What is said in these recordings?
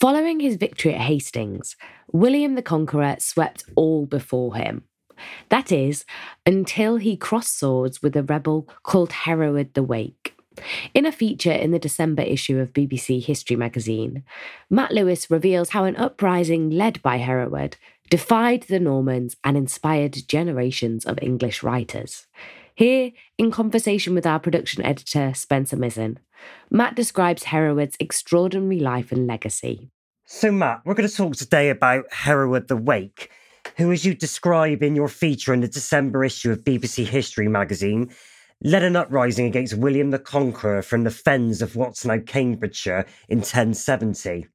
Following his victory at Hastings, William the Conqueror swept all before him. That is, until he crossed swords with a rebel called Hereward the Wake. In a feature in the December issue of BBC History magazine, Matt Lewis reveals how an uprising led by Hereward defied the Normans and inspired generations of English writers. Here, in conversation with our production editor, Spencer Mizzen, Matt describes Hereward's extraordinary life and legacy. So, Matt, we're going to talk today about Hereward the Wake, who, as you describe in your feature in the December issue of BBC History magazine, led an uprising against William the Conqueror from the fens of what's now Cambridgeshire in 1070.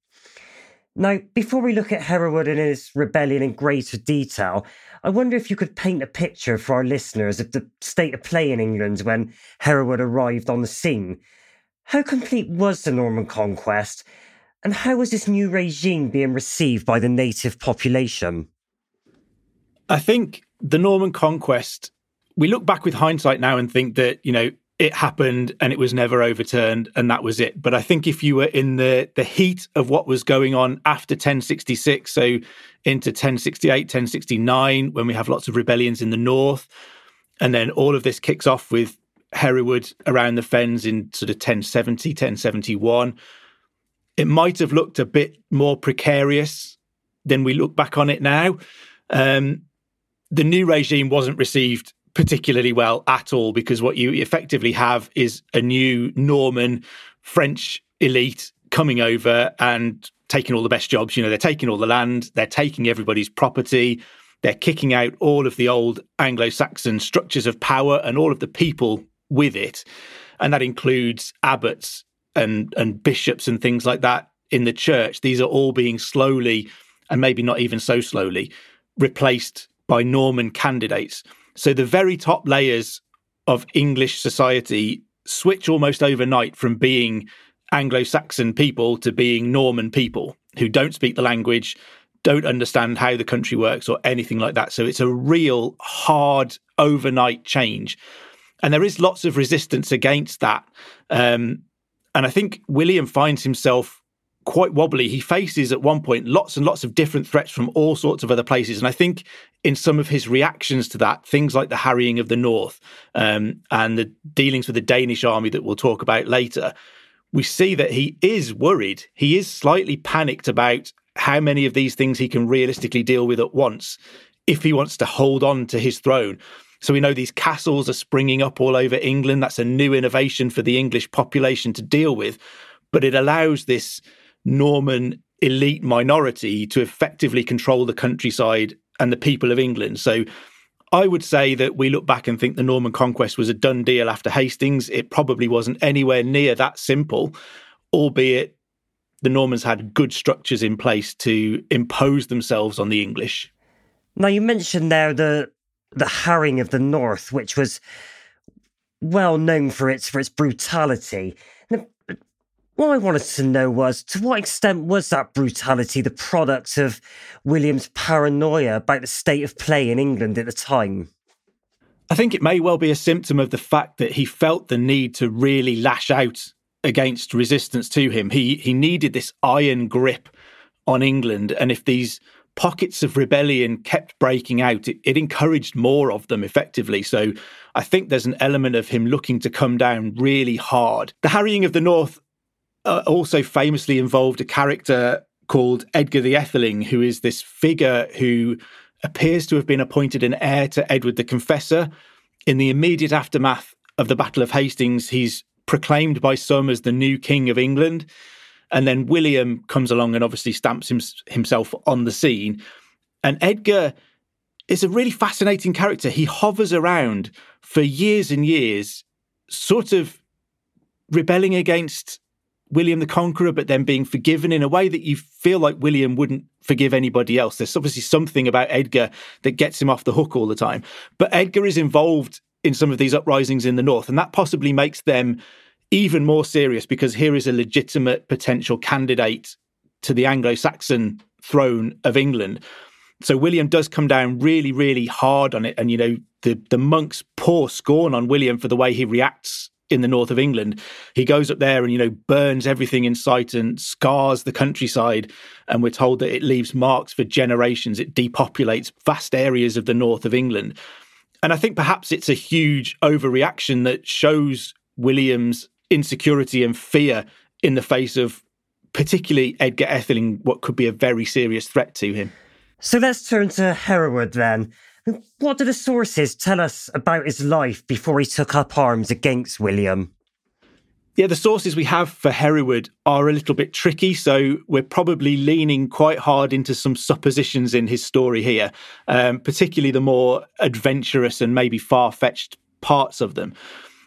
Now, before we look at Hereward and his rebellion in greater detail, I wonder if you could paint a picture for our listeners of the state of play in England when Hereward arrived on the scene. How complete was the Norman conquest, and how was this new regime being received by the native population? I think the Norman conquest, we look back with hindsight now and think that, you know, it happened and it was never overturned and that was it. But I think if you were in the the heat of what was going on after 1066, so into 1068, 1069, when we have lots of rebellions in the north, and then all of this kicks off with Hereward around the fens in sort of 1070, 1071, it might have looked a bit more precarious than we look back on it now. Um, the new regime wasn't received particularly well at all because what you effectively have is a new Norman French elite coming over and taking all the best jobs. You know, they're taking all the land, they're taking everybody's property, they're kicking out all of the old Anglo Saxon structures of power and all of the people with it. And that includes abbots, and and bishops and things like that in the church these are all being slowly and maybe not even so slowly replaced by norman candidates so the very top layers of english society switch almost overnight from being anglo-saxon people to being norman people who don't speak the language don't understand how the country works or anything like that. So it's a real hard overnight change. And there is lots of resistance against that. Um, and I think William finds himself quite wobbly. He faces at one point lots and lots of different threats from all sorts of other places. And I think in some of his reactions to that, things like the harrying of the North um, and the dealings with the Danish army that we'll talk about later, we see that he is worried. He is slightly panicked about how many of these things he can realistically deal with at once if he wants to hold on to his throne. So we know these castles are springing up all over England. That's a new innovation for the English population to deal with. But it allows this Norman elite minority to effectively control the countryside and the people of England. So I would say that we look back and think the Norman conquest was a done deal after Hastings. It probably wasn't anywhere near that simple, albeit the Normans had good structures in place to impose themselves on the English. Now you mentioned there the the harrying of the North, which was well known for its for its brutality. What I wanted to know was to what extent was that brutality the product of William's paranoia about the state of play in England at the time? I think it may well be a symptom of the fact that he felt the need to really lash out against resistance to him. He he needed this iron grip on England, and if these pockets of rebellion kept breaking out, it, it, encouraged more of them effectively. So I think there's an element of him looking to come down really hard. The harrying of the North uh, also famously involved a character called Edgar the Etheling, who is this figure who appears to have been appointed an heir to Edward the Confessor. In the immediate aftermath of the Battle of Hastings, he's proclaimed by some as the new king of England. And then William comes along and obviously stamps him, himself on the scene. And Edgar is a really fascinating character. He hovers around for years and years, sort of rebelling against William the Conqueror, but then being forgiven in a way that you feel like William wouldn't forgive anybody else. There's obviously something about Edgar that gets him off the hook all the time. But Edgar is involved in some of these uprisings in the north, and that possibly makes them even more serious because here is a legitimate potential candidate to the Anglo Saxon throne of England. So William does come down really, really hard on it. And, you know, the, the monks pour scorn on William for the way he reacts in the north of England. He goes up there and, you know, burns everything in sight and scars the countryside. And we're told that it leaves marks for generations. It depopulates vast areas of the north of England. And I think perhaps it's a huge overreaction that shows William's insecurity and fear in the face of particularly Edgar Etheling, what could be a very serious threat to him. So let's turn to Hereward then. What do the sources tell us about his life before he took up arms against William? Yeah, the sources we have for Hereward are a little bit tricky, so we're probably leaning quite hard into some suppositions in his story here, um, particularly the more adventurous and maybe far fetched parts of them.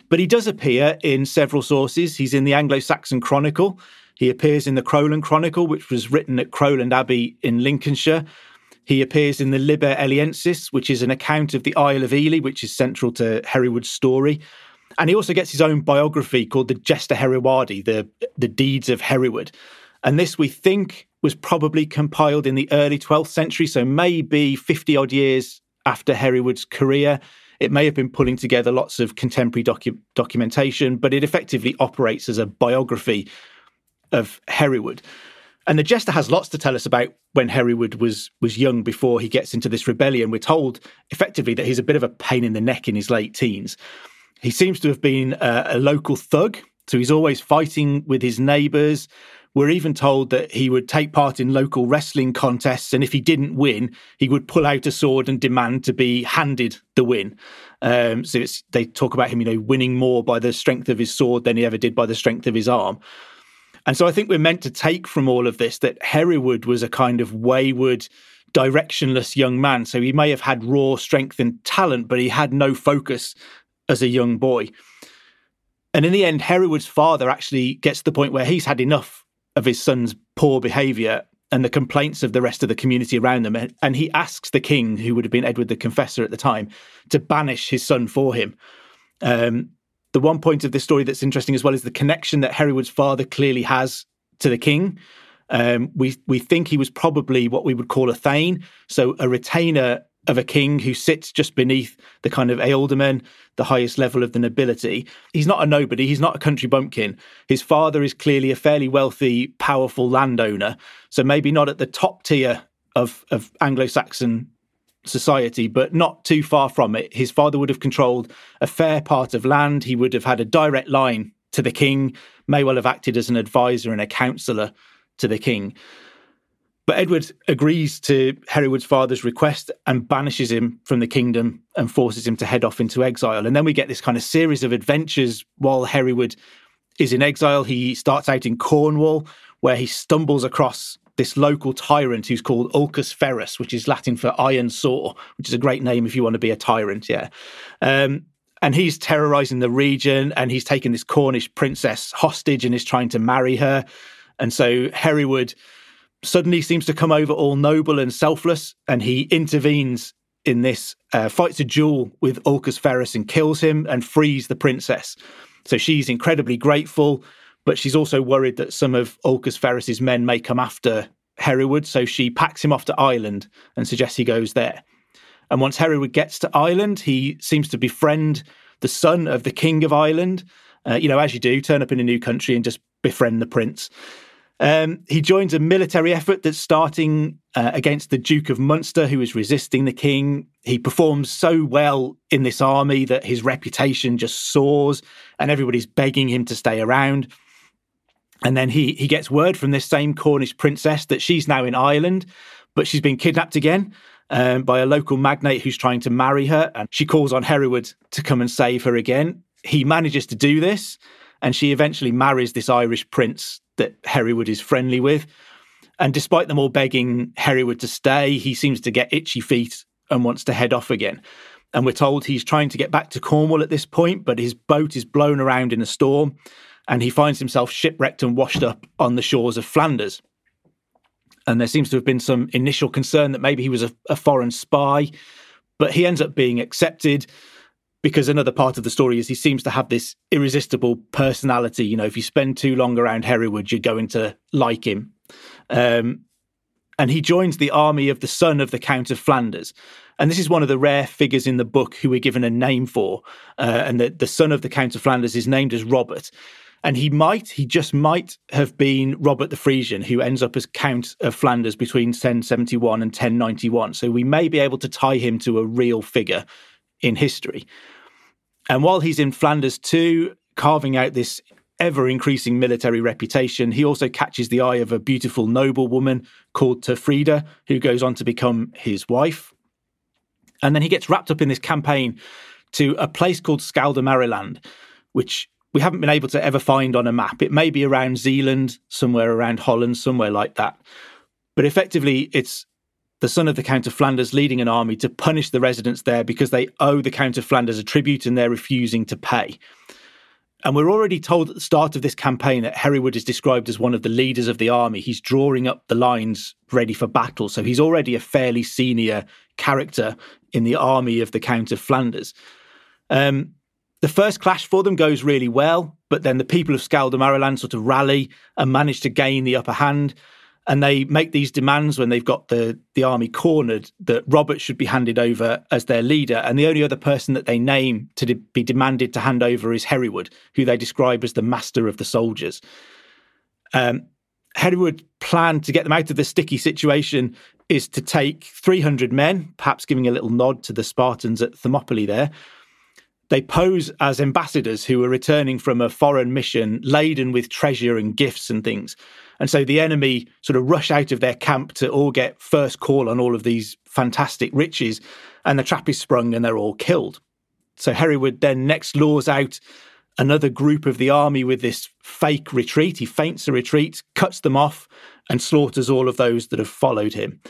But he does appear in several sources. He's in the Anglo Saxon Chronicle. He appears in the Crowland Chronicle, which was written at Crowland Abbey in Lincolnshire. He appears in the Liber Eliensis, which is an account of the Isle of Ely, which is central to Hereward's story. And he also gets his own biography called the Gesta Herewardi, the, the Deeds of Hereward. And this, we think, was probably compiled in the early 12th century, so maybe 50 odd years after Hereward's career. It may have been pulling together lots of contemporary docu- documentation, but it effectively operates as a biography of Hereward. And the Gesta has lots to tell us about when Hereward was was young before he gets into this rebellion. We're told effectively that he's a bit of a pain in the neck in his late teens. He seems to have been a, a local thug, so he's always fighting with his neighbours. We're even told that he would take part in local wrestling contests, and if he didn't win, he would pull out a sword and demand to be handed the win. Um, so they talk about him, you know, winning more by the strength of his sword than he ever did by the strength of his arm. And so I think we're meant to take from all of this that Hereward was a kind of wayward, directionless young man. So he may have had raw strength and talent, but he had no focus as a young boy. And in the end, Hereward's father actually gets to the point where he's had enough of his son's poor behavior and the complaints of the rest of the community around them. And he asks the king, who would have been Edward the Confessor at the time, to banish his son for him. Um, the one point of this story that's interesting as well is the connection that Hereward's father clearly has to the king. Um, we we think he was probably what we would call a thane, so a retainer of a king who sits just beneath the kind of ealdorman, the highest level of the nobility. He's not a nobody, he's not a country bumpkin. His father is clearly a fairly wealthy, powerful landowner, so maybe not at the top tier of, of Anglo Saxon society, but not too far from it. His father would have controlled a fair part of land, he would have had a direct line to the king, may well have acted as an advisor and a counsellor to the king. But Edward agrees to Hereward's father's request and banishes him from the kingdom and forces him to head off into exile. And then we get this kind of series of adventures while Hereward is in exile. He starts out in Cornwall, where he stumbles across this local tyrant who's called Ulcus Ferus, which is Latin for iron saw, which is a great name if you want to be a tyrant. Yeah. Um, and he's terrorizing the region and he's taken this Cornish princess hostage and is trying to marry her. And so Hereward suddenly seems to come over all noble and selfless and he intervenes in this, uh, fights a duel with Ulcus Ferus and kills him and frees the princess. So she's incredibly grateful, but she's also worried that some of Ulcus Ferus's men may come after Hereward. So she packs him off to Ireland and suggests he goes there. And once Hereward gets to Ireland, he seems to befriend the son of the King of Ireland. Uh, you know, as you do, turn up in a new country and just befriend the prince. Um, he joins a military effort that's starting uh, against the Duke of Munster, who is resisting the king. He performs so well in this army that his reputation just soars, and everybody's begging him to stay around. And then he he gets word from this same Cornish princess that she's now in Ireland, but she's been kidnapped again um, by a local magnate who's trying to marry her. And she calls on Hereward to come and save her again. He manages to do this, and she eventually marries this Irish prince that Hereward is friendly with. And despite them all begging Hereward to stay, he seems to get itchy feet and wants to head off again. And we're told he's trying to get back to Cornwall at this point, but his boat is blown around in a storm and he finds himself shipwrecked and washed up on the shores of Flanders. And there seems to have been some initial concern that maybe he was a, a foreign spy, but he ends up being accepted because another part of the story is he seems to have this irresistible personality. You know, if you spend too long around Hereward, you're going to like him. Um, and he joins the army of the son of the Count of Flanders. And this is one of the rare figures in the book who we're given a name for. Uh, and the, the son of the Count of Flanders is named as Robert. And he might, he just might have been Robert the Frisian, who ends up as Count of Flanders between 1071 and 1091. So we may be able to tie him to a real figure in history. And while he's in Flanders too, carving out this ever increasing military reputation, he also catches the eye of a beautiful noblewoman called Turfrida, who goes on to become his wife. And then he gets wrapped up in this campaign to a place called Skaldamariland, which we haven't been able to ever find on a map. It may be around Zeeland, somewhere around Holland, somewhere like that. But effectively, it's the son of the Count of Flanders leading an army to punish the residents there because they owe the Count of Flanders a tribute and they're refusing to pay. And we're already told at the start of this campaign that Hereward is described as one of the leaders of the army. He's drawing up the lines ready for battle. So he's already a fairly senior character in the army of the Count of Flanders. Um, the first clash for them goes really well, but then the people of Skaldamariland sort of rally and manage to gain the upper hand and they make these demands when they've got the the army cornered that Robert should be handed over as their leader, and the only other person that they name to de- be demanded to hand over is Hereward, who they describe as the master of the soldiers. Um, Hereward planned to get them out of the sticky situation is to take 300 men, perhaps giving a little nod to the Spartans at Thermopylae there. They pose as ambassadors who are returning from a foreign mission laden with treasure and gifts and things. And so the enemy sort of rush out of their camp to all get first call on all of these fantastic riches, and the trap is sprung and they're all killed. So Hereward then next lures out another group of the army with this fake retreat. He feints a retreat, cuts them off, and slaughters all of those that have followed him.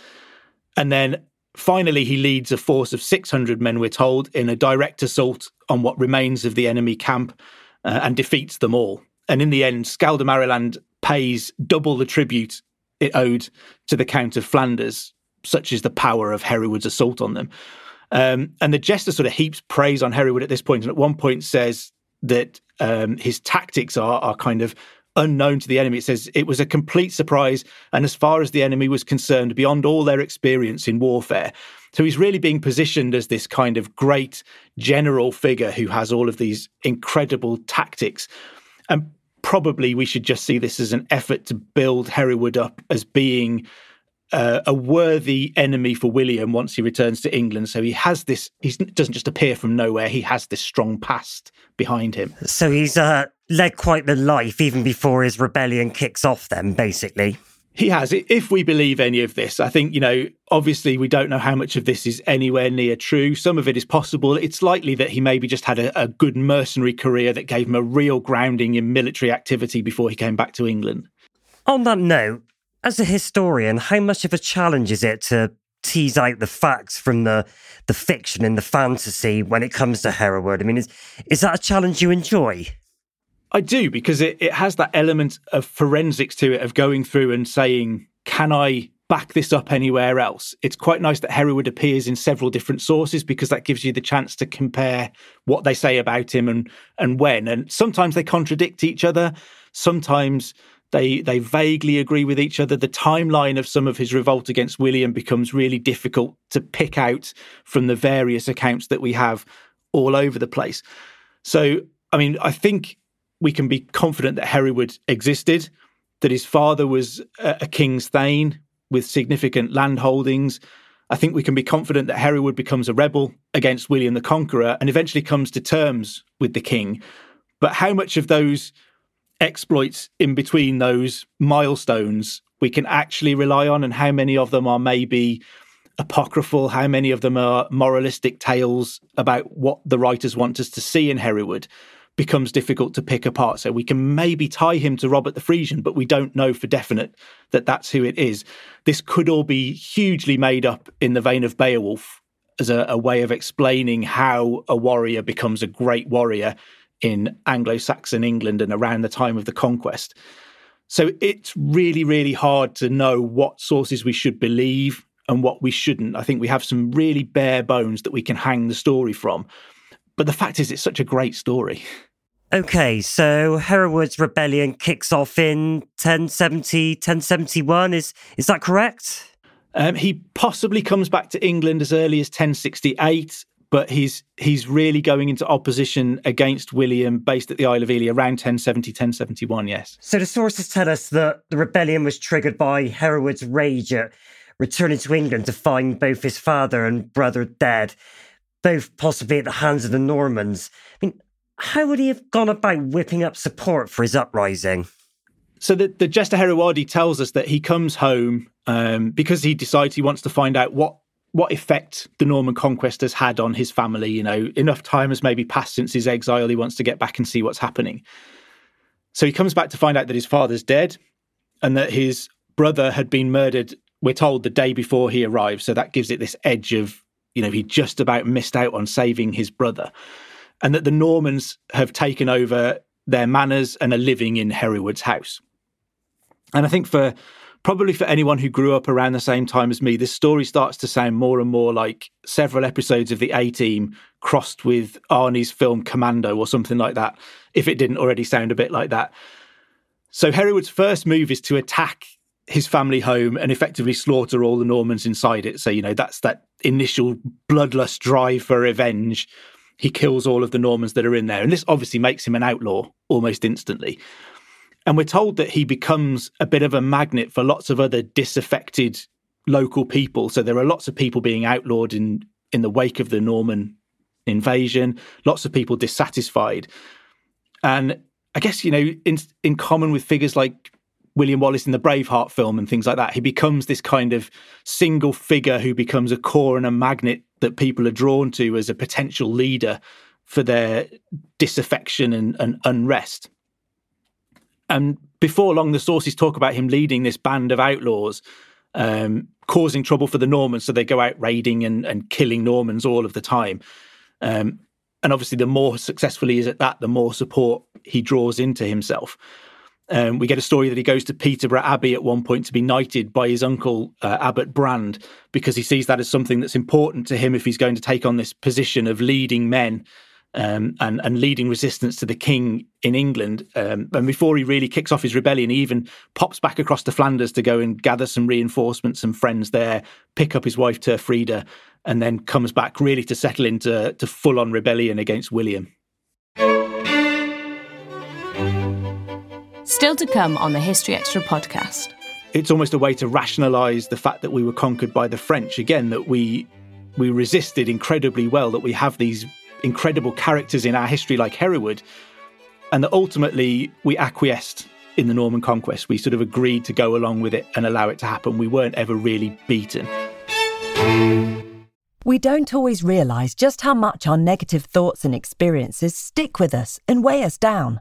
And then finally, he leads a force of 600 men, we're told, in a direct assault on what remains of the enemy camp uh, and defeats them all. And in the end, Skaldamariland pays double the tribute it owed to the Count of Flanders, such is the power of Hereward's assault on them. Um, and the Gesta sort of heaps praise on Hereward at this point, and at one point says that um, his tactics are are kind of unknown to the enemy. It says it was a complete surprise, and as far as the enemy was concerned, beyond all their experience in warfare. So he's really being positioned as this kind of great general figure who has all of these incredible tactics. And probably we should just see this as an effort to build Hereward up as being uh, a worthy enemy for William once he returns to England. So he has this, he doesn't just appear from nowhere, he has this strong past behind him. So he's uh, led quite the life even before his rebellion kicks off, then, basically. He has. If we believe any of this, I think, you know, obviously we don't know how much of this is anywhere near true. Some of it is possible. It's likely that he maybe just had a, a good mercenary career that gave him a real grounding in military activity before he came back to England. On that note, as a historian, how much of a challenge is it to tease out the facts from the the fiction and the fantasy when it comes to Hereward? I mean, is is that a challenge you enjoy? I do because it, it has that element of forensics to it of going through and saying, can I back this up anywhere else? It's quite nice that Hereward appears in several different sources because that gives you the chance to compare what they say about him and and when. And sometimes they contradict each other. Sometimes they they vaguely agree with each other. The timeline of some of his revolt against William becomes really difficult to pick out from the various accounts that we have all over the place. So, I mean, I think we can be confident that Hereward existed, that his father was a, a king's thane with significant land holdings. I think we can be confident that Hereward becomes a rebel against William the Conqueror and eventually comes to terms with the king. But how much of those exploits in between those milestones we can actually rely on, and how many of them are maybe apocryphal, how many of them are moralistic tales about what the writers want us to see in Hereward becomes difficult to pick apart. So we can maybe tie him to Robert the Frisian, but we don't know for definite that that's who it is. This could all be hugely made up in the vein of Beowulf as a, a way of explaining how a warrior becomes a great warrior in Anglo Saxon England and around the time of the conquest. So it's really, really hard to know what sources we should believe and what we shouldn't. I think we have some really bare bones that we can hang the story from. But the fact is, it's such a great story. Okay, so Hereward's rebellion kicks off in 1070, 1071. Is, is that correct? Um, he possibly comes back to England as early as 1068 but he's he's really going into opposition against William based at the Isle of Ely around 1070, 1071, yes. So the sources tell us that the rebellion was triggered by Hereward's rage at returning to England to find both his father and brother dead, both possibly at the hands of the Normans. I mean, how would he have gone about whipping up support for his uprising? So the, the Gesta Herewardi tells us that he comes home um, because he decides he wants to find out what what effect the Norman conquest has had on his family. You know, enough time has maybe passed since his exile. He wants to get back and see what's happening. So he comes back to find out that his father's dead and that his brother had been murdered, we're told, the day before he arrived. So that gives it this edge of, you know, he just about missed out on saving his brother. And that the Normans have taken over their manors and are living in Hereward's house. And I think for probably for anyone who grew up around the same time as me, this story starts to sound more and more like several episodes of the A Team crossed with Arnie's film Commando or something like that, if it didn't already sound a bit like that. So Hereward's first move is to attack his family home and effectively slaughter all the Normans inside it. So, you know, that's that initial bloodlust drive for revenge. He kills all of the Normans that are in there. And this obviously makes him an outlaw almost instantly. And we're told that he becomes a bit of a magnet for lots of other disaffected local people. So there are lots of people being outlawed in, in the wake of the Norman invasion, lots of people dissatisfied. And I guess, you know, in, in common with figures like William Wallace in the Braveheart film and things like that, he becomes this kind of single figure who becomes a core and a magnet that people are drawn to as a potential leader for their disaffection and, and unrest. And before long, the sources talk about him leading this band of outlaws, um, causing trouble for the Normans. So they go out raiding and, and killing Normans all of the time. Um, and obviously, the more successful he is at that, the more support he draws into himself. Um, we get a story that he goes to Peterborough Abbey at one point to be knighted by his uncle uh, Abbot Brand because he sees that as something that's important to him if he's going to take on this position of leading men um, and, and leading resistance to the king in England. Um, and before he really kicks off his rebellion, he even pops back across to Flanders to go and gather some reinforcements and friends there, pick up his wife Turfrida, and then comes back really to settle into to full on rebellion against William. Still to come on the History Extra podcast. It's almost a way to rationalize the fact that we were conquered by the French again, that we we resisted incredibly well, that we have these incredible characters in our history like Hereward, and that ultimately we acquiesced in the Norman conquest. We sort of agreed to go along with it and allow it to happen. We weren't ever really beaten. We don't always realise just how much our negative thoughts and experiences stick with us and weigh us down.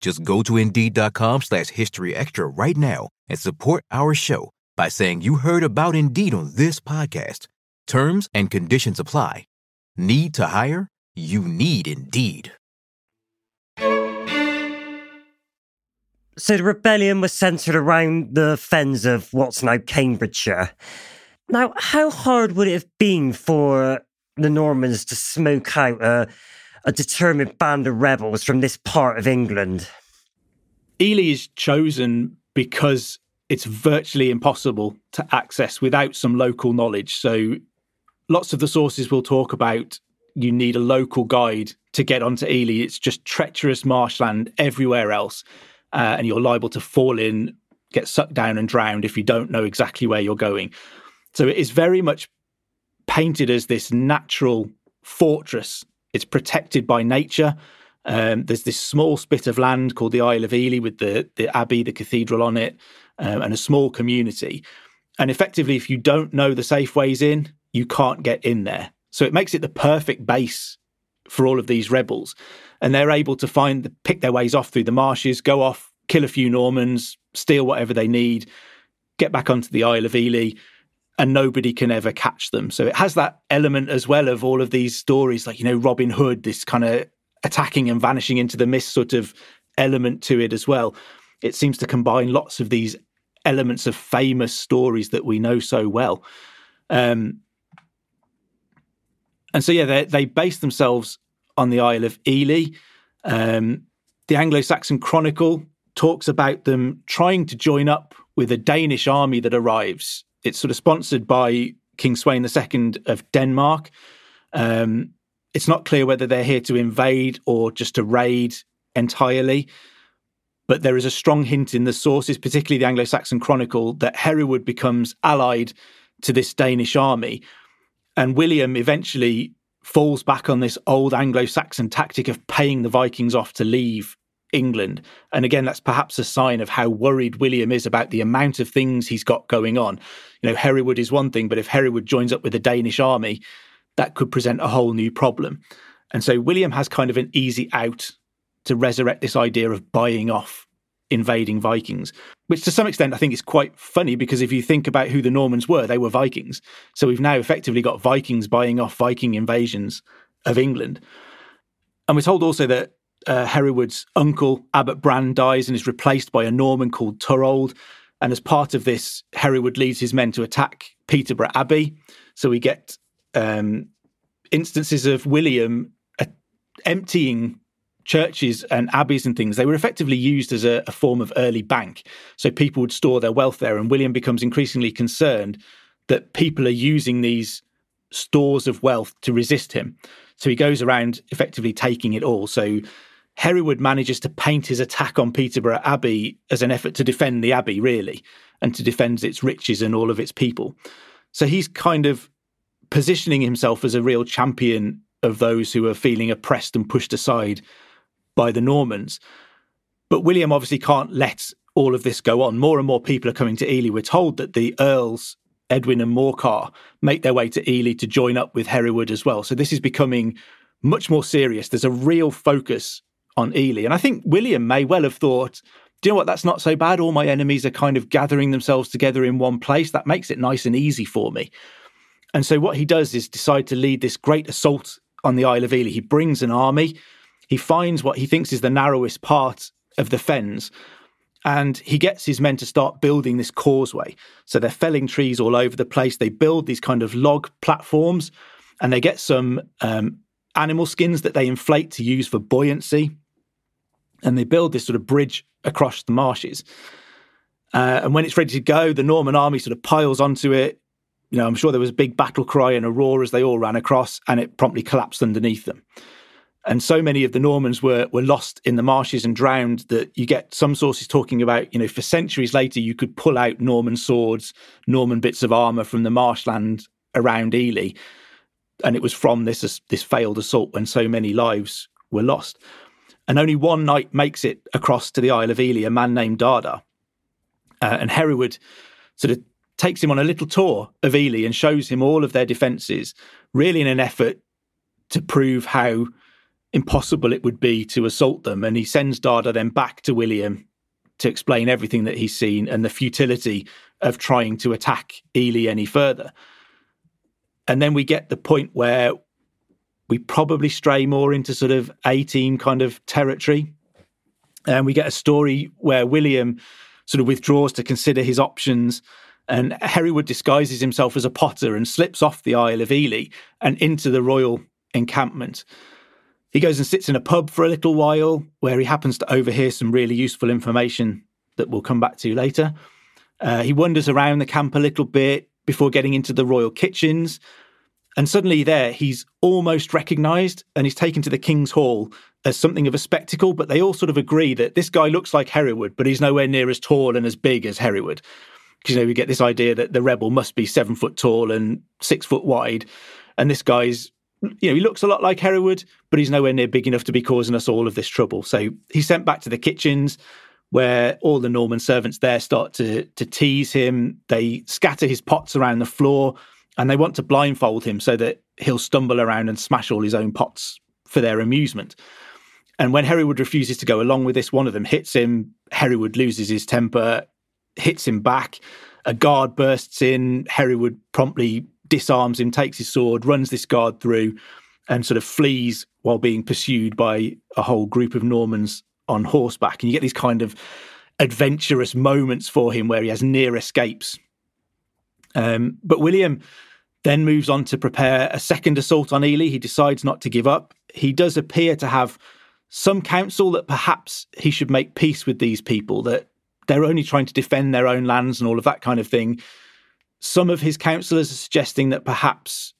Just go to Indeed.com slash History Extra right now and support our show by saying you heard about Indeed on this podcast. Terms and conditions apply. Need to hire? You need Indeed. So the rebellion was centred around the fens of what's now Cambridgeshire. Now, how hard would it have been for the Normans to smoke out a, a determined band of rebels from this part of England? Ely is chosen because it's virtually impossible to access without some local knowledge. So, lots of the sources will talk about you need a local guide to get onto Ely. It's just treacherous marshland everywhere else, uh, and you're liable to fall in, get sucked down, and drowned if you don't know exactly where you're going. So, it is very much painted as this natural fortress. It's protected by nature. Um, there's this small spit of land called the Isle of Ely with the, the abbey, the cathedral on it, um, and a small community. And effectively, if you don't know the safe ways in, you can't get in there. So it makes it the perfect base for all of these rebels. And they're able to find, pick their ways off through the marshes, go off, kill a few Normans, steal whatever they need, get back onto the Isle of Ely, and nobody can ever catch them. So it has that element as well of all of these stories, like, you know, Robin Hood, this kind of attacking and vanishing into the mist sort of element to it as well. It seems to combine lots of these elements of famous stories that we know so well. Um, and so, yeah, they, base themselves on the Isle of Ely. Um, the Anglo Saxon Chronicle talks about them trying to join up with a Danish army that arrives. It's sort of sponsored by King Sweyn II of Denmark. Um, it's not clear whether they're here to invade or just to raid entirely. But there is a strong hint in the sources, particularly the Anglo Saxon Chronicle, that Hereward becomes allied to this Danish army. And William eventually falls back on this old Anglo Saxon tactic of paying the Vikings off to leave England. And again, that's perhaps a sign of how worried William is about the amount of things he's got going on. You know, Hereward is one thing, but if Hereward joins up with the Danish army, that could present a whole new problem. And so William has kind of an easy out to resurrect this idea of buying off invading Vikings, which to some extent I think is quite funny because if you think about who the Normans were, they were Vikings. So we've now effectively got Vikings buying off Viking invasions of England. And we're told also that uh, Hereward's uncle, Abbot Brand, dies and is replaced by a Norman called Turold. And as part of this, Hereward leads his men to attack Peterborough Abbey. So we get um, instances of William uh, emptying churches and abbeys and things. They were effectively used as a, a form of early bank. So people would store their wealth there. And William becomes increasingly concerned that people are using these stores of wealth to resist him. So he goes around effectively taking it all. So Hereward manages to paint his attack on Peterborough Abbey as an effort to defend the Abbey, really, and to defend its riches and all of its people. So he's kind of positioning himself as a real champion of those who are feeling oppressed and pushed aside by the Normans. But William obviously can't let all of this go on. More and more people are coming to Ely. We're told that the Earls, Edwin and Morcar, make their way to Ely to join up with Hereward as well. So this is becoming much more serious. There's a real focus on Ely. And I think William may well have thought, do you know what? That's not so bad. All my enemies are kind of gathering themselves together in one place. That makes it nice and easy for me. And so what he does is decide to lead this great assault on the Isle of Ely. He brings an army. He finds what he thinks is the narrowest part of the fens. And he gets his men to start building this causeway. So they're felling trees all over the place. They build these kind of log platforms and they get some um, animal skins that they inflate to use for buoyancy. And they build this sort of bridge across the marshes. Uh, and when it's ready to go, the Norman army sort of piles onto it. You know, I'm sure there was a big battle cry and a roar as they all ran across, and it promptly collapsed underneath them. And so many of the Normans were were lost in the marshes and drowned that you get some sources talking about, you know, for centuries later you could pull out Norman swords, Norman bits of armor from the marshland around Ely, and it was from this this failed assault when so many lives were lost. And only one knight makes it across to the Isle of Ely, a man named Dada. Uh, and Hereward sort of takes him on a little tour of Ely and shows him all of their defences, really in an effort to prove how impossible it would be to assault them. And he sends Dada then back to William to explain everything that he's seen and the futility of trying to attack Ely any further. And then we get the point where we probably stray more into sort of A team kind of territory. And we get a story where William sort of withdraws to consider his options. And Hereward disguises himself as a potter and slips off the Isle of Ely and into the royal encampment. He goes and sits in a pub for a little while where he happens to overhear some really useful information that we'll come back to later. Uh, he wanders around the camp a little bit before getting into the royal kitchens and suddenly, there, he's almost recognized and he's taken to the King's Hall as something of a spectacle. But they all sort of agree that this guy looks like Hereward, but he's nowhere near as tall and as big as Hereward. Because, you know, we get this idea that the rebel must be seven foot tall and six foot wide. And this guy's, you know, he looks a lot like Hereward, but he's nowhere near big enough to be causing us all of this trouble. So he's sent back to the kitchens where all the Norman servants there start to, to tease him. They scatter his pots around the floor and they want to blindfold him so that he'll stumble around and smash all his own pots for their amusement. And when Hereward refuses to go along with this, one of them hits him. Hereward loses his temper, hits him back. A guard bursts in. Hereward promptly disarms him, takes his sword, runs this guard through, and sort of flees while being pursued by a whole group of Normans on horseback. And you get these kind of adventurous moments for him where he has near escapes. Um, but William then moves on to prepare a second assault on Ely. He decides not to give up. He does appear to have some counsel that perhaps he should make peace with these people, that they're only trying to defend their own lands and all of that kind of thing. Some of his counselors are suggesting that perhaps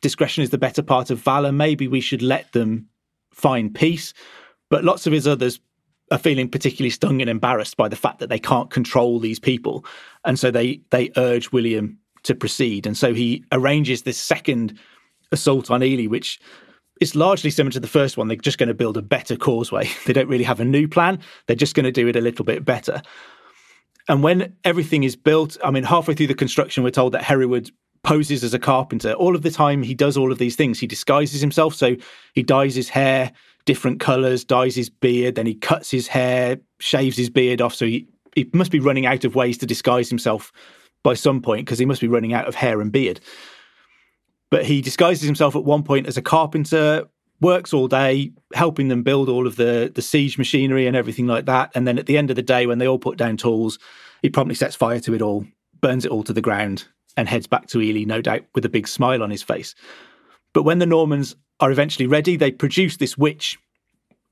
discretion is the better part of valor. Maybe we should let them find peace. But lots of his others are feeling particularly stung and embarrassed by the fact that they can't control these people. And so they they urge William to proceed. And so he arranges this second assault on Ely, which is largely similar to the first one. They're just going to build a better causeway. They don't really have a new plan. They're just going to do it a little bit better. And when everything is built, I mean, halfway through the construction, we're told that Hereward poses as a carpenter. All of the time he does all of these things. He disguises himself. So he dyes his hair different colors, dyes his beard, then he cuts his hair, shaves his beard off. So he, he must be running out of ways to disguise himself by some point because he must be running out of hair and beard. But he disguises himself at one point as a carpenter, works all day, helping them build all of the, the siege machinery and everything like that. And then at the end of the day, when they all put down tools, he promptly sets fire to it all, burns it all to the ground, and heads back to Ely, no doubt with a big smile on his face. But when the Normans are eventually ready, they produce this witch.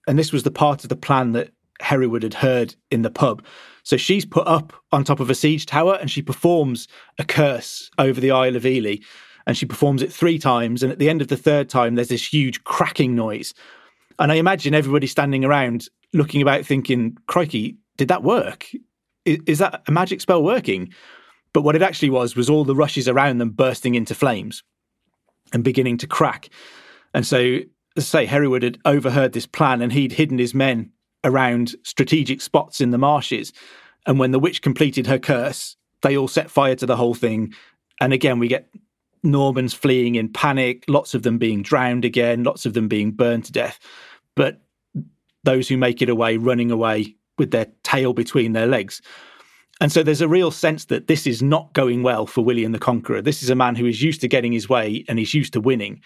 And this was the part of the plan that Hereward had heard in the pub. So she's put up on top of a siege tower and she performs a curse over the Isle of Ely. And she performs it three times. And at the end of the third time, there's this huge cracking noise. And I imagine everybody standing around looking about thinking, crikey, did that work? Is, is that a magic spell working? But what it actually was, was all the rushes around them bursting into flames and beginning to crack. And so, say, Hereward had overheard this plan and he'd hidden his men around strategic spots in the marshes. And when the witch completed her curse, they all set fire to the whole thing. And again, we get Normans fleeing in panic, lots of them being drowned again, lots of them being burned to death. But those who make it away running away with their tail between their legs. And so there's a real sense that this is not going well for William the Conqueror. This is a man who is used to getting his way and he's used to winning.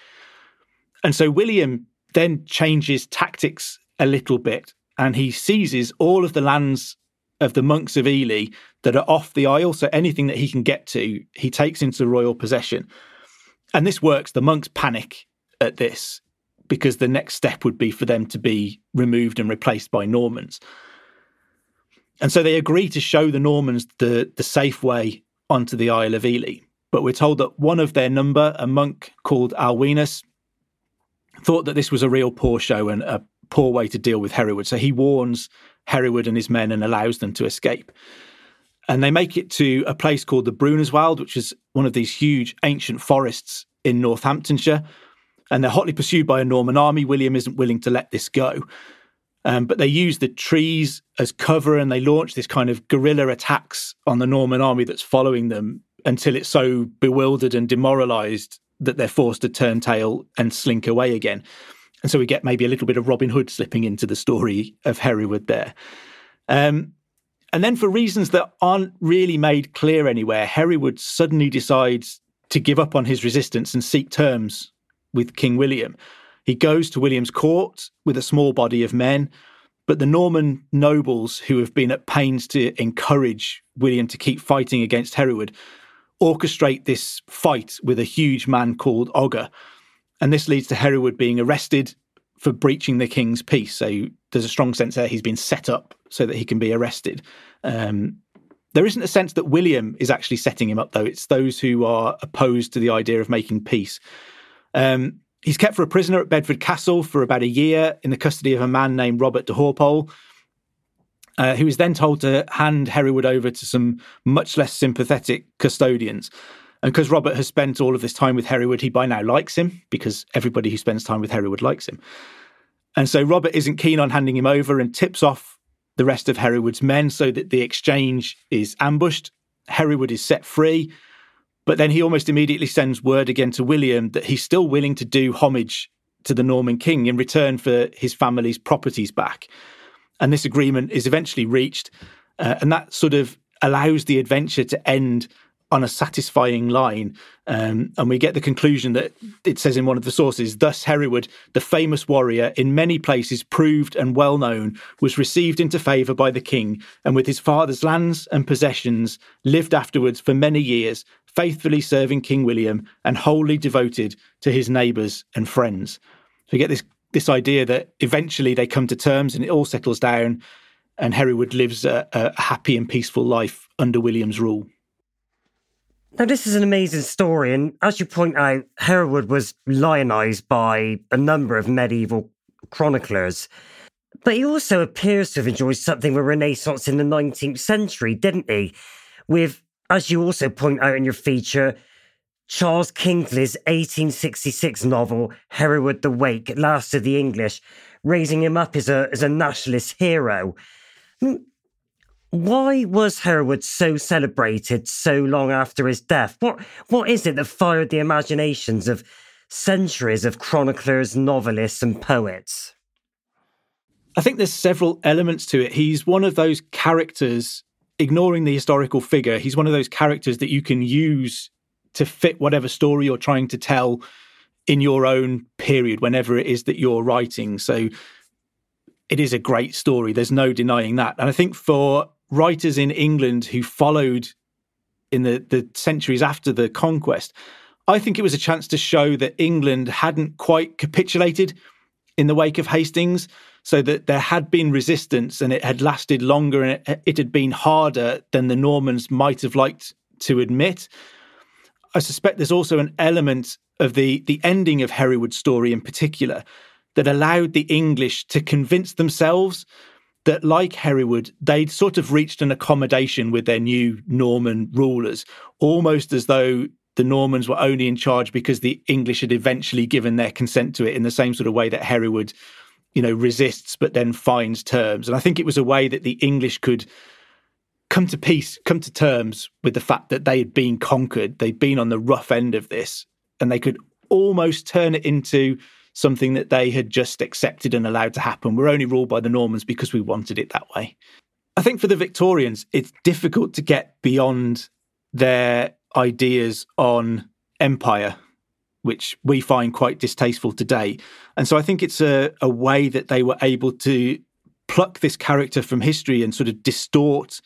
And so William then changes tactics a little bit and he seizes all of the lands of the monks of Ely that are off the isle. So anything that he can get to, he takes into royal possession. And this works. The monks panic at this because the next step would be for them to be removed and replaced by Normans. And so they agree to show the Normans the, the safe way onto the Isle of Ely. But we're told that one of their number, a monk called Alwinus, thought that this was a real poor show and a poor way to deal with Hereward. So he warns Hereward and his men and allows them to escape. And they make it to a place called the Bruneswald, which is one of these huge ancient forests in Northamptonshire. And they're hotly pursued by a Norman army. William isn't willing to let this go. Um, but they use the trees as cover and they launch this kind of guerrilla attacks on the Norman army that's following them until it's so bewildered and demoralized that they're forced to turn tail and slink away again. And so we get maybe a little bit of Robin Hood slipping into the story of Hereward there. Um, and then, for reasons that aren't really made clear anywhere, Hereward suddenly decides to give up on his resistance and seek terms with King William. He goes to William's court with a small body of men, but the Norman nobles who have been at pains to encourage William to keep fighting against Hereward orchestrate this fight with a huge man called Ogger. And this leads to Hereward being arrested for breaching the king's peace. So there's a strong sense there he's been set up so that he can be arrested. Um, there isn't a sense that William is actually setting him up, though. It's those who are opposed to the idea of making peace. Um, He's kept for a prisoner at Bedford Castle for about a year in the custody of a man named Robert de Horpole, uh, who is then told to hand Hereward over to some much less sympathetic custodians. And because Robert has spent all of this time with Hereward, he by now likes him because everybody who spends time with Hereward likes him. And so Robert isn't keen on handing him over and tips off the rest of Hereward's men so that the exchange is ambushed. Hereward is set free but then he almost immediately sends word again to William that he's still willing to do homage to the Norman king in return for his family's properties back. And this agreement is eventually reached. Uh, and that sort of allows the adventure to end on a satisfying line. Um, and we get the conclusion that it says in one of the sources Thus, Hereward, the famous warrior, in many places proved and well known, was received into favour by the king, and with his father's lands and possessions, lived afterwards for many years, faithfully serving King William and wholly devoted to his neighbours and friends. So we get this this idea that eventually they come to terms and it all settles down, and Hereward lives a, a happy and peaceful life under William's rule. Now, this is an amazing story, and as you point out, Hereward was lionized by a number of medieval chroniclers. But he also appears to have enjoyed something of a renaissance in the 19th century, didn't he? With as you also point out in your feature, Charles Kingsley's 1866 novel, Hereward the Wake, Last of the English, raising him up as a, as a nationalist hero. Hmm, why was Hereward so celebrated so long after his death? What, what is it that fired the imaginations of centuries of chroniclers, novelists, and poets? I think there's several elements to it. He's one of those characters ignoring the historical figure, he's one of those characters that you can use to fit whatever story you're trying to tell in your own period, whenever it is that you're writing. So it is a great story. There's no denying that. And I think for writers in England who followed in the, the centuries after the conquest, I think it was a chance to show that England hadn't quite capitulated in the wake of Hastings so that there had been resistance and it had lasted longer and it, it had been harder than the Normans might have liked to admit. I suspect there's also an element of the the ending of Hereward's story in particular that allowed the English to convince themselves that, like Hereward, they'd sort of reached an accommodation with their new Norman rulers, almost as though the Normans were only in charge because the English had eventually given their consent to it in the same sort of way that Hereward you know, resists but then finds terms. And I think it was a way that the English could come to peace, come to terms with the fact that they had been conquered, they'd been on the rough end of this, and they could almost turn it into something that they had just accepted and allowed to happen. We're only ruled by the Normans because we wanted it that way. I think for the Victorians, it's difficult to get beyond their ideas on empire, which we find quite distasteful today. And so I think it's a, a way that they were able to pluck this character from history and sort of distort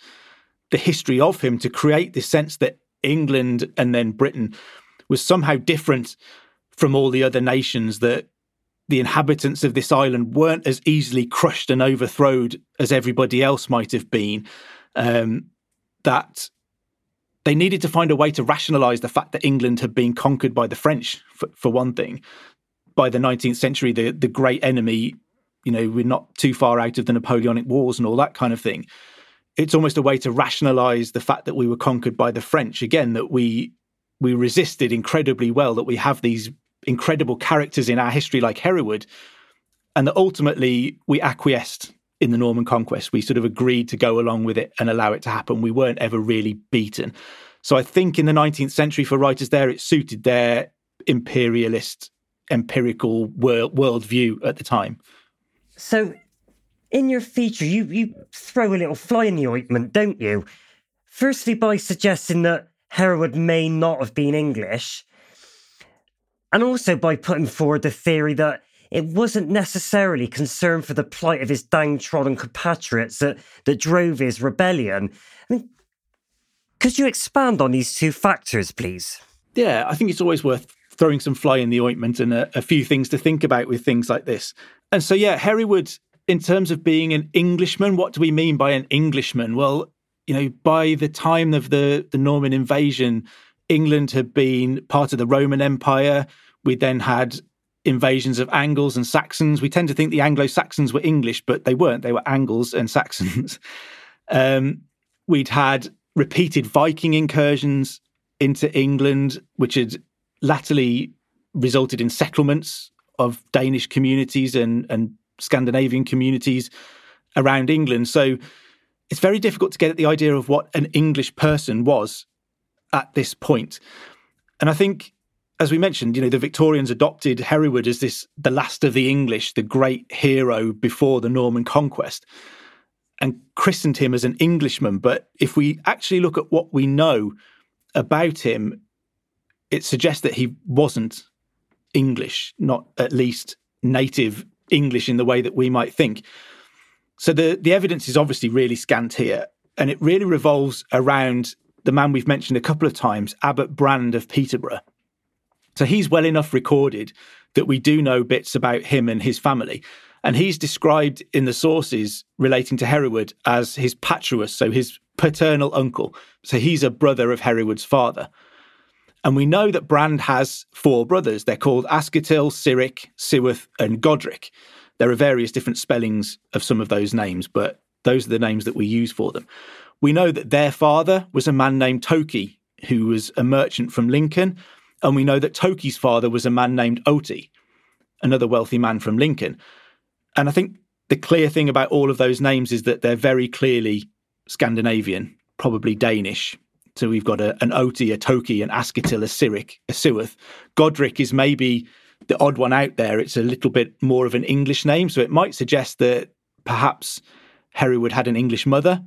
the history of him to create this sense that England and then Britain was somehow different from all the other nations that the inhabitants of this island weren't as easily crushed and overthrown as everybody else might have been. Um, that they needed to find a way to rationalize the fact that England had been conquered by the French, for, for one thing. By the 19th century, the, the great enemy, you know, we're not too far out of the Napoleonic Wars and all that kind of thing. It's almost a way to rationalize the fact that we were conquered by the French. Again, that we we resisted incredibly well, that we have these incredible characters in our history like Hereward, and that ultimately we acquiesced in the Norman conquest. We sort of agreed to go along with it and allow it to happen. We weren't ever really beaten. So I think in the 19th century for writers there, it suited their imperialist, empirical world worldview at the time. So in your feature, you, you throw a little fly in the ointment, don't you? Firstly, by suggesting that Hereward may not have been English, and also by putting forward the theory that it wasn't necessarily concern for the plight of his downtrodden compatriots that, that drove his rebellion. I mean, could you expand on these two factors, please? Yeah, I think it's always worth throwing some fly in the ointment and a, a few things to think about with things like this. And so, yeah, Hereward, in terms of being an Englishman, what do we mean by an Englishman? Well, you know, by the time of the, the Norman invasion, England had been part of the Roman Empire. We then had invasions of Angles and Saxons. We tend to think the Anglo Saxons were English, but they weren't. They were Angles and Saxons. um, we'd had repeated Viking incursions into England, which had latterly resulted in settlements of Danish communities and, and Scandinavian communities around England. So it's very difficult to get at the idea of what an English person was at this point. And I think as we mentioned, you know, the Victorians adopted Hereward as this the last of the English, the great hero before the Norman conquest, and christened him as an Englishman. But if we actually look at what we know about him, it suggests that he wasn't English, not at least native English in the way that we might think. So the, the evidence is obviously really scant here, and it really revolves around the man we've mentioned a couple of times, Abbot Brand of Peterborough. So he's well enough recorded that we do know bits about him and his family. And he's described in the sources relating to Hereward as his patruus, so his paternal uncle. So he's a brother of Hereward's father. And we know that Brand has four brothers. They're called Asketil, Cyric, Siward, and Godric. There are various different spellings of some of those names, but those are the names that we use for them. We know that their father was a man named Toki, who was a merchant from Lincoln, and we know that Toki's father was a man named Oti, another wealthy man from Lincoln. And I think the clear thing about all of those names is that they're very clearly Scandinavian, probably Danish. So we've got a, an Oti, a Toki, an Asketil, a Cyric, a Siward. Godric is maybe the odd one out there. It's a little bit more of an English name. So it might suggest that perhaps Hereward had an English mother,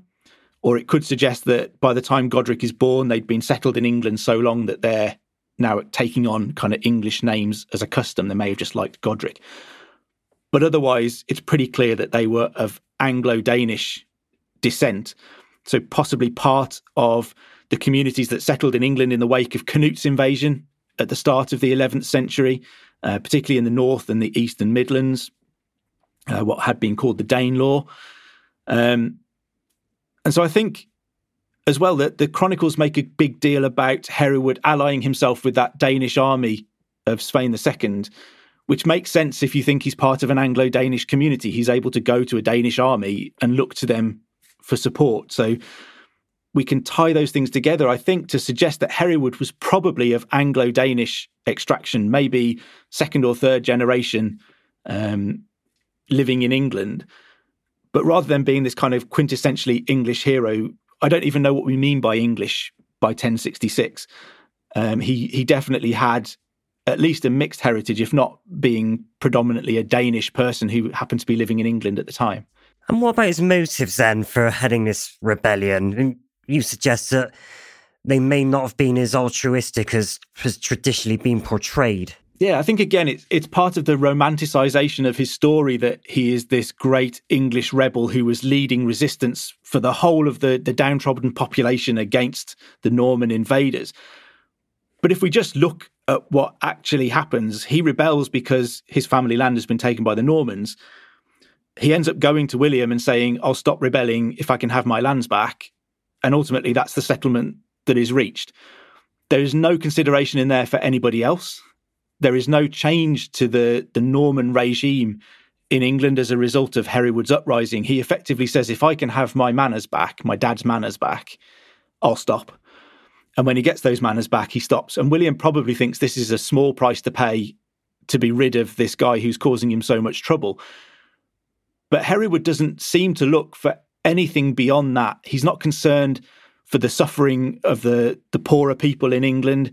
or it could suggest that by the time Godric is born, they'd been settled in England so long that they're now taking on kind of English names as a custom. They may have just liked Godric. But otherwise, it's pretty clear that they were of Anglo Danish descent. So, possibly part of the communities that settled in England in the wake of Canute invasion at the start of the 11th century, uh, particularly in the north and the eastern Midlands, uh, what had been called the Danelaw. Um, and so I think as well that the chronicles make a big deal about Hereward allying himself with that Danish army of Svein II, which makes sense if you think he's part of an Anglo-Danish community. He's able to go to a Danish army and look to them for support. So we can tie those things together, I think, to suggest that Hereward was probably of Anglo Danish extraction, maybe second or third generation um, living in England. But rather than being this kind of quintessentially English hero, I don't even know what we mean by English by 1066. Um, he he definitely had at least a mixed heritage, if not being predominantly a Danish person who happened to be living in England at the time. And what about his motives then for heading this rebellion? You suggest that they may not have been as altruistic as has traditionally been portrayed. Yeah, I think again it's it's part of the romanticization of his story that he is this great English rebel who was leading resistance for the whole of the, the downtrodden population against the Norman invaders. But if we just look at what actually happens, he rebels because his family land has been taken by the Normans. He ends up going to William and saying, I'll stop rebelling if I can have my lands back. And ultimately, that's the settlement that is reached. There is no consideration in there for anybody else. There is no change to the, the Norman regime in England as a result of Hereward's uprising. He effectively says, if I can have my manors back, my dad's manors back, I'll stop. And when he gets those manors back, he stops. And William probably thinks this is a small price to pay to be rid of this guy who's causing him so much trouble. But Hereward doesn't seem to look for anything beyond that. He's not concerned for the suffering of the, the poorer people in England.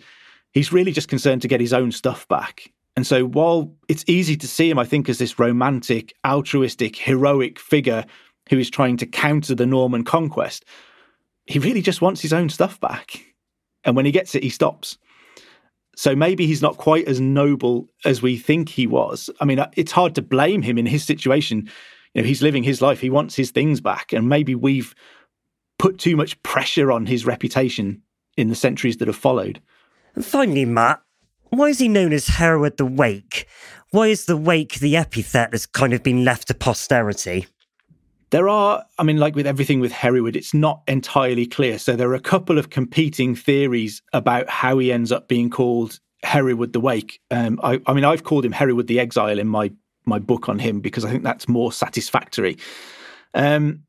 He's really just concerned to get his own stuff back. And so while it's easy to see him, I think, as this romantic, altruistic, heroic figure who is trying to counter the Norman conquest, he really just wants his own stuff back. And when he gets it, he stops. So maybe he's not quite as noble as we think he was. I mean, uh, it's hard to blame him in his situation. You know, he's living his life. He wants his things back. And maybe we've put too much pressure on his reputation in the centuries that have followed. And finally, Matt, why is he known as Hereward the Wake? Why is the Wake the epithet that's kind of been left to posterity? There are, I mean, like with everything with Hereward, it's not entirely clear. So there are a couple of competing theories about how he ends up being called Hereward the Wake. Um, I, I mean, I've called him Hereward the Exile in my my book on him because I think that's more satisfactory. Um,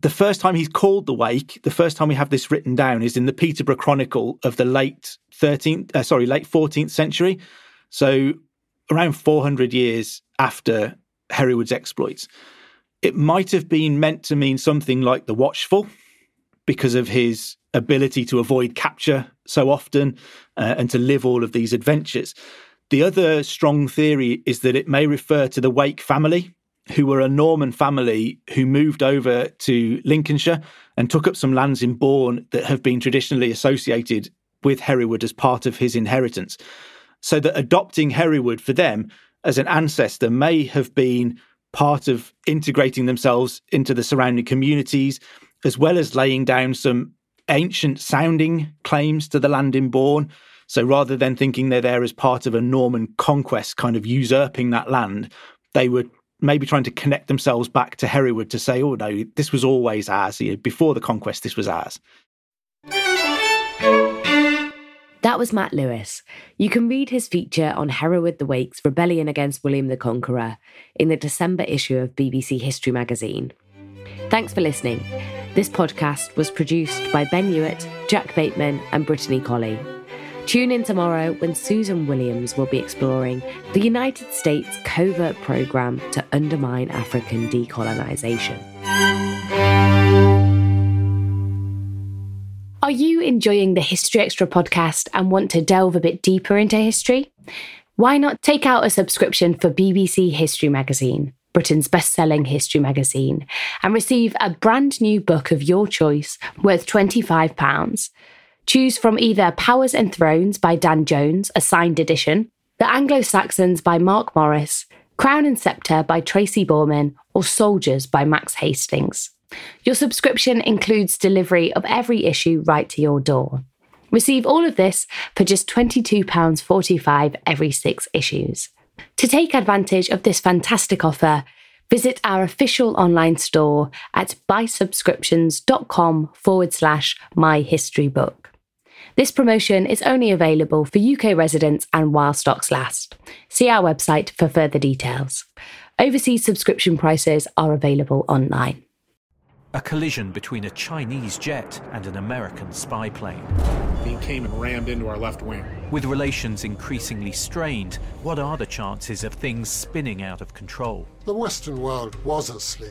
the first time he's called the Wake, the first time we have this written down is in the Peterborough Chronicle of the late 13th, uh, sorry, late 14th century. So around 400 years after Hereward's exploits. It might have been meant to mean something like the Watchful because of his ability to avoid capture so often uh, and to live all of these adventures. The other strong theory is that it may refer to the Wake family, who were a Norman family who moved over to Lincolnshire and took up some lands in Bourne that have been traditionally associated with Hereward as part of his inheritance. So that adopting Hereward for them as an ancestor may have been part of integrating themselves into the surrounding communities, as well as laying down some ancient sounding claims to the land in Bourne. So rather than thinking they're there as part of a Norman conquest, kind of usurping that land, they were maybe trying to connect themselves back to Hereward to say, oh no, this was always ours. Before the conquest, this was ours. That was Matt Lewis. You can read his feature on Hereward the Wake's rebellion against William the Conqueror in the December issue of BBC History magazine. Thanks for listening. This podcast was produced by Ben Hewitt, Jack Bateman, and Brittany Colley. Tune in tomorrow when Susan Williams will be exploring the United States covert program to undermine African decolonization. Are you enjoying the History Extra podcast and want to delve a bit deeper into history? Why not take out a subscription for BBC History Magazine, Britain's best selling history magazine, and receive a brand new book of your choice worth £25? Choose from either Powers and Thrones by Dan Jones, a signed edition, The Anglo Saxons by Mark Morris, Crown and Sceptre by Tracy Borman, or Soldiers by Max Hastings. Your subscription includes delivery of every issue right to your door. Receive all of this for just £22.45 every six issues. To take advantage of this fantastic offer, visit our official online store at buysubscriptions.com forward slash my history book. This promotion is only available for UK residents and while stocks last. See our website for further details. Overseas subscription prices are available online. A collision between a Chinese jet and an American spy plane. He came and rammed into our left wing. With relations increasingly strained, what are the chances of things spinning out of control? The Western world was asleep.